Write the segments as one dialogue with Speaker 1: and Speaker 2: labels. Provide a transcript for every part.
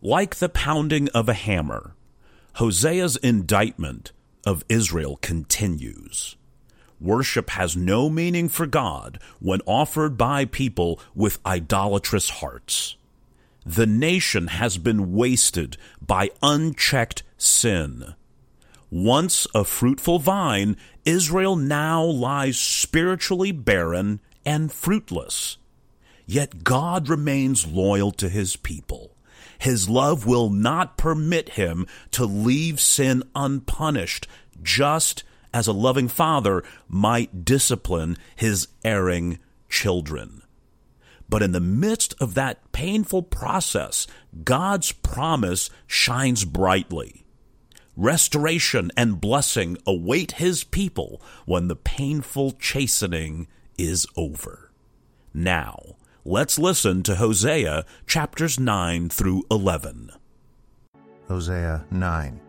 Speaker 1: Like the pounding of a hammer, Hosea's indictment of Israel continues. Worship has no meaning for God when offered by people with idolatrous hearts. The nation has been wasted by unchecked sin. Once a fruitful vine, Israel now lies spiritually barren and fruitless. Yet God remains loyal to his people. His love will not permit him to leave sin unpunished, just as a loving father might discipline his erring children. But in the midst of that painful process, God's promise shines brightly. Restoration and blessing await his people when the painful chastening is over. Now, Let's listen to Hosea chapters 9 through 11.
Speaker 2: Hosea 9.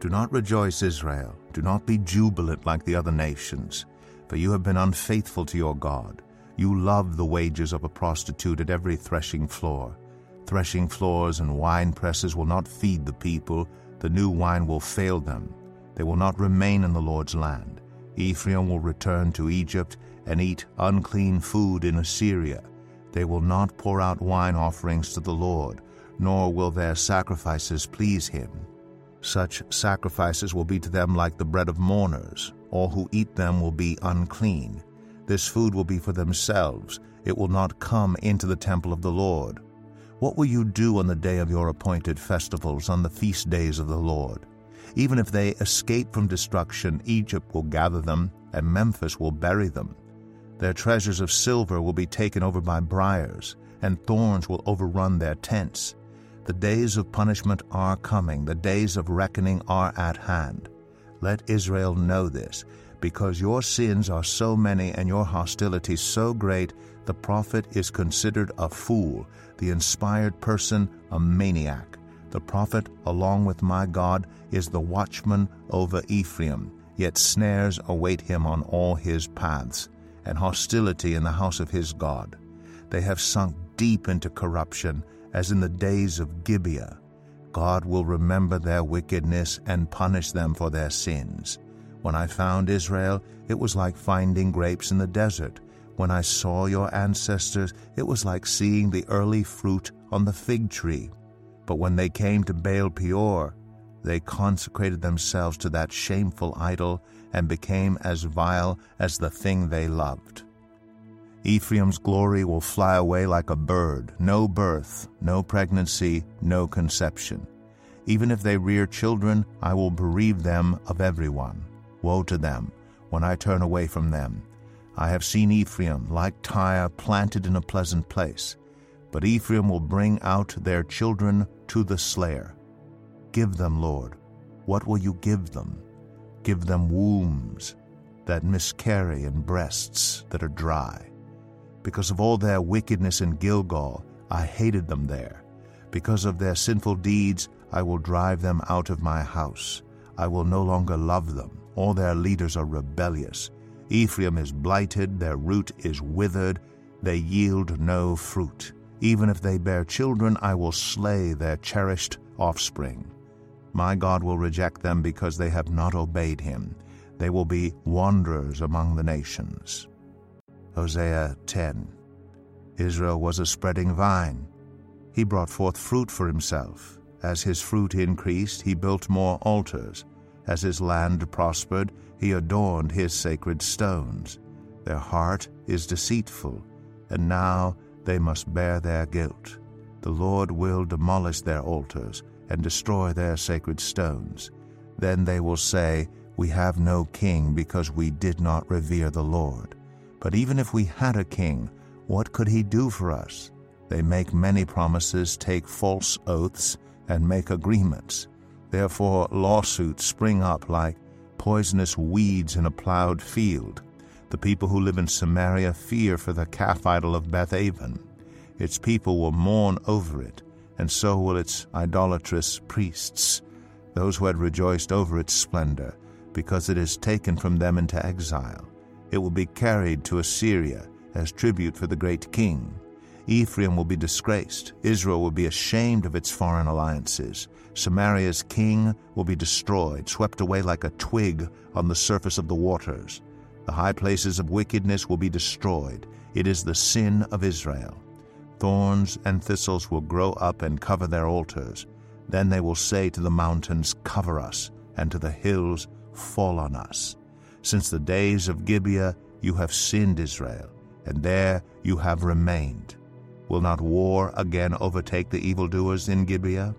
Speaker 2: Do not rejoice, Israel. Do not be jubilant like the other nations, for you have been unfaithful to your God. You love the wages of a prostitute at every threshing floor. Threshing floors and wine presses will not feed the people, the new wine will fail them. They will not remain in the Lord's land. Ephraim will return to Egypt and eat unclean food in Assyria. They will not pour out wine offerings to the Lord, nor will their sacrifices please him. Such sacrifices will be to them like the bread of mourners. All who eat them will be unclean. This food will be for themselves. It will not come into the temple of the Lord. What will you do on the day of your appointed festivals, on the feast days of the Lord? Even if they escape from destruction, Egypt will gather them, and Memphis will bury them. Their treasures of silver will be taken over by briars, and thorns will overrun their tents. The days of punishment are coming, the days of reckoning are at hand. Let Israel know this, because your sins are so many and your hostility so great, the prophet is considered a fool, the inspired person a maniac. The prophet, along with my God, is the watchman over Ephraim, yet snares await him on all his paths and hostility in the house of his God. They have sunk deep into corruption, as in the days of Gibeah. God will remember their wickedness and punish them for their sins. When I found Israel, it was like finding grapes in the desert. When I saw your ancestors, it was like seeing the early fruit on the fig tree. But when they came to Baal Peor, they consecrated themselves to that shameful idol and became as vile as the thing they loved. Ephraim's glory will fly away like a bird, no birth, no pregnancy, no conception. Even if they rear children, I will bereave them of everyone. Woe to them when I turn away from them. I have seen Ephraim like Tyre planted in a pleasant place, but Ephraim will bring out their children to the slayer. Give them, Lord. What will you give them? Give them wombs that miscarry and breasts that are dry. Because of all their wickedness in Gilgal, I hated them there. Because of their sinful deeds, I will drive them out of my house. I will no longer love them. All their leaders are rebellious. Ephraim is blighted, their root is withered, they yield no fruit. Even if they bear children, I will slay their cherished offspring. My God will reject them because they have not obeyed him. They will be wanderers among the nations. Hosea 10 Israel was a spreading vine. He brought forth fruit for himself. As his fruit increased, he built more altars. As his land prospered, he adorned his sacred stones. Their heart is deceitful, and now they must bear their guilt. The Lord will demolish their altars and destroy their sacred stones. Then they will say, We have no king because we did not revere the Lord. But even if we had a king, what could he do for us? They make many promises, take false oaths, and make agreements. Therefore, lawsuits spring up like poisonous weeds in a plowed field. The people who live in Samaria fear for the calf idol of Beth Aven. Its people will mourn over it, and so will its idolatrous priests, those who had rejoiced over its splendor, because it is taken from them into exile. It will be carried to Assyria as tribute for the great king. Ephraim will be disgraced. Israel will be ashamed of its foreign alliances. Samaria's king will be destroyed, swept away like a twig on the surface of the waters. The high places of wickedness will be destroyed. It is the sin of Israel. Thorns and thistles will grow up and cover their altars. Then they will say to the mountains, Cover us, and to the hills, Fall on us. Since the days of Gibeah you have sinned, Israel, and there you have remained. Will not war again overtake the evildoers in Gibeah?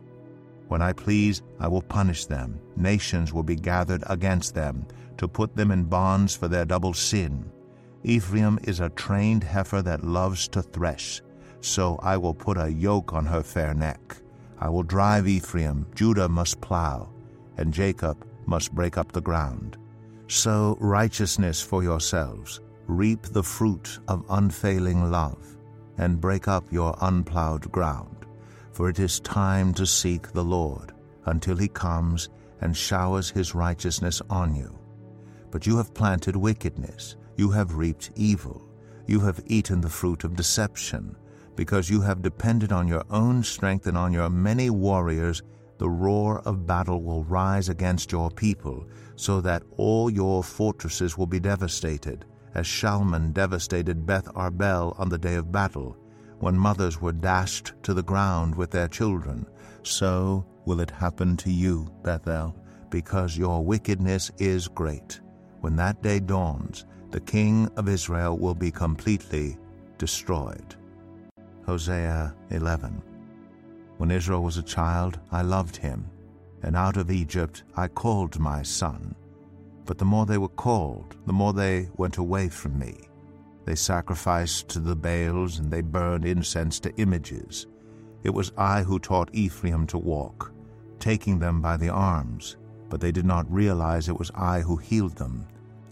Speaker 2: When I please, I will punish them. Nations will be gathered against them, to put them in bonds for their double sin. Ephraim is a trained heifer that loves to thresh, so I will put a yoke on her fair neck. I will drive Ephraim, Judah must plow, and Jacob must break up the ground. Sow righteousness for yourselves, reap the fruit of unfailing love, and break up your unplowed ground. For it is time to seek the Lord, until he comes and showers his righteousness on you. But you have planted wickedness, you have reaped evil, you have eaten the fruit of deception, because you have depended on your own strength and on your many warriors the roar of battle will rise against your people, so that all your fortresses will be devastated, as Shalman devastated Beth Arbel on the day of battle, when mothers were dashed to the ground with their children. So will it happen to you, Bethel, because your wickedness is great. When that day dawns, the king of Israel will be completely destroyed. Hosea 11 when Israel was a child, I loved him, and out of Egypt I called my son. But the more they were called, the more they went away from me. They sacrificed to the Baals, and they burned incense to images. It was I who taught Ephraim to walk, taking them by the arms, but they did not realize it was I who healed them.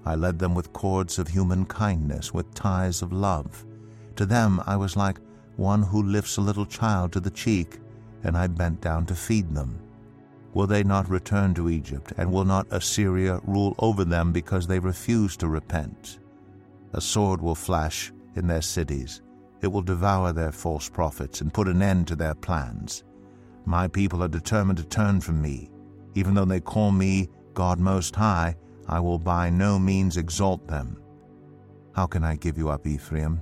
Speaker 2: I led them with cords of human kindness, with ties of love. To them I was like one who lifts a little child to the cheek and I bent down to feed them. Will they not return to Egypt, and will not Assyria rule over them because they refuse to repent? A sword will flash in their cities. It will devour their false prophets and put an end to their plans. My people are determined to turn from me. Even though they call me God Most High, I will by no means exalt them. How can I give you up, Ephraim?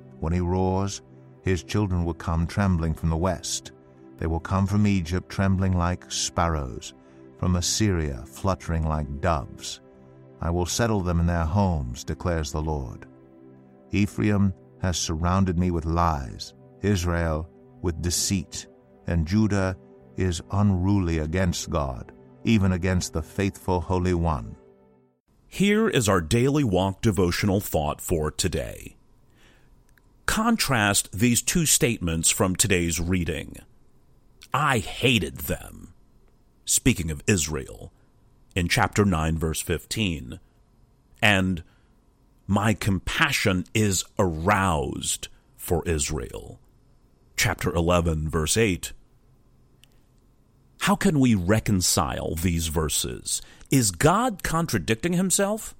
Speaker 2: When he roars, his children will come trembling from the west. They will come from Egypt trembling like sparrows, from Assyria fluttering like doves. I will settle them in their homes, declares the Lord. Ephraim has surrounded me with lies, Israel with deceit, and Judah is unruly against God, even against the faithful Holy One.
Speaker 1: Here is our daily walk devotional thought for today. Contrast these two statements from today's reading. I hated them. Speaking of Israel, in chapter 9, verse 15. And my compassion is aroused for Israel. Chapter 11, verse 8. How can we reconcile these verses? Is God contradicting himself?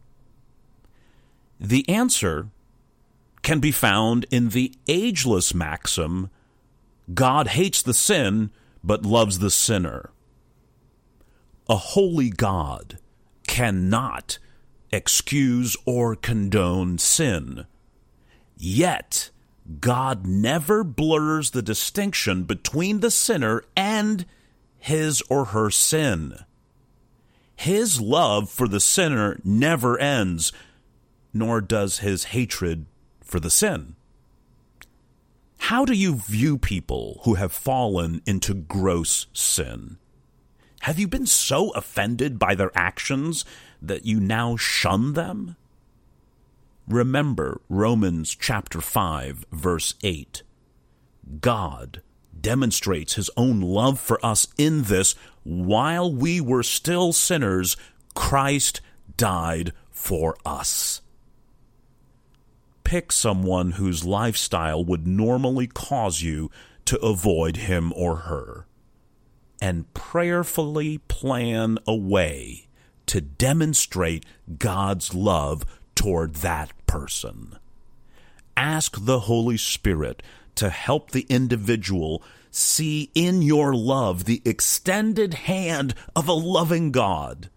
Speaker 1: The answer can be found in the ageless maxim God hates the sin but loves the sinner. A holy God cannot excuse or condone sin. Yet, God never blurs the distinction between the sinner and his or her sin. His love for the sinner never ends, nor does his hatred for the sin. How do you view people who have fallen into gross sin? Have you been so offended by their actions that you now shun them? Remember Romans chapter 5 verse 8. God demonstrates his own love for us in this while we were still sinners, Christ died for us. Pick someone whose lifestyle would normally cause you to avoid him or her, and prayerfully plan a way to demonstrate God's love toward that person. Ask the Holy Spirit to help the individual see in your love the extended hand of a loving God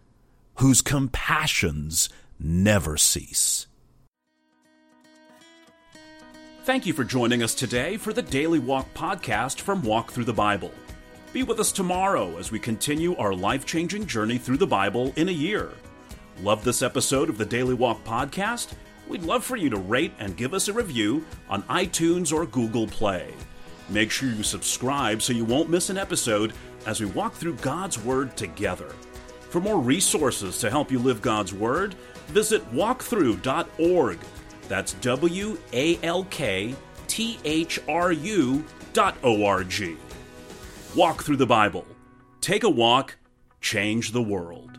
Speaker 1: whose compassions never cease. Thank you for joining us today for the Daily Walk podcast from Walk Through the Bible. Be with us tomorrow as we continue our life changing journey through the Bible in a year. Love this episode of the Daily Walk podcast? We'd love for you to rate and give us a review on iTunes or Google Play. Make sure you subscribe so you won't miss an episode as we walk through God's Word together. For more resources to help you live God's Word, visit walkthru.org. That's W A L K T H R U dot O R G. Walk through the Bible. Take a walk, change the world.